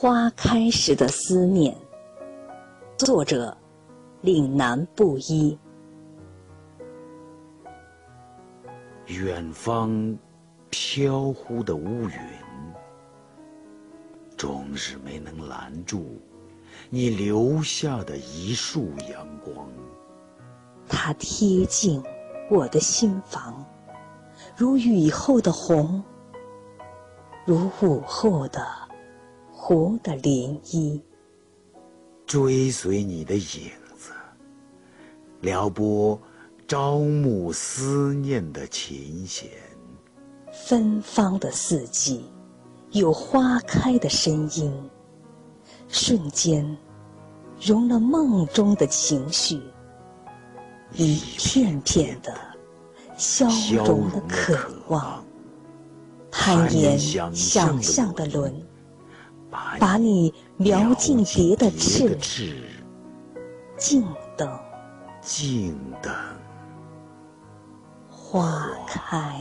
花开时的思念，作者：岭南布衣。远方飘忽的乌云，终日没能拦住你留下的一束阳光。它贴近我的心房，如雨后的红，如午后的。湖的涟漪，追随你的影子，撩拨朝暮思念的琴弦。芬芳的四季，有花开的声音，瞬间融了梦中的情绪，一片片的消融了渴望，攀岩想象的轮。把你描进蝶的翅，静等，静等。花开。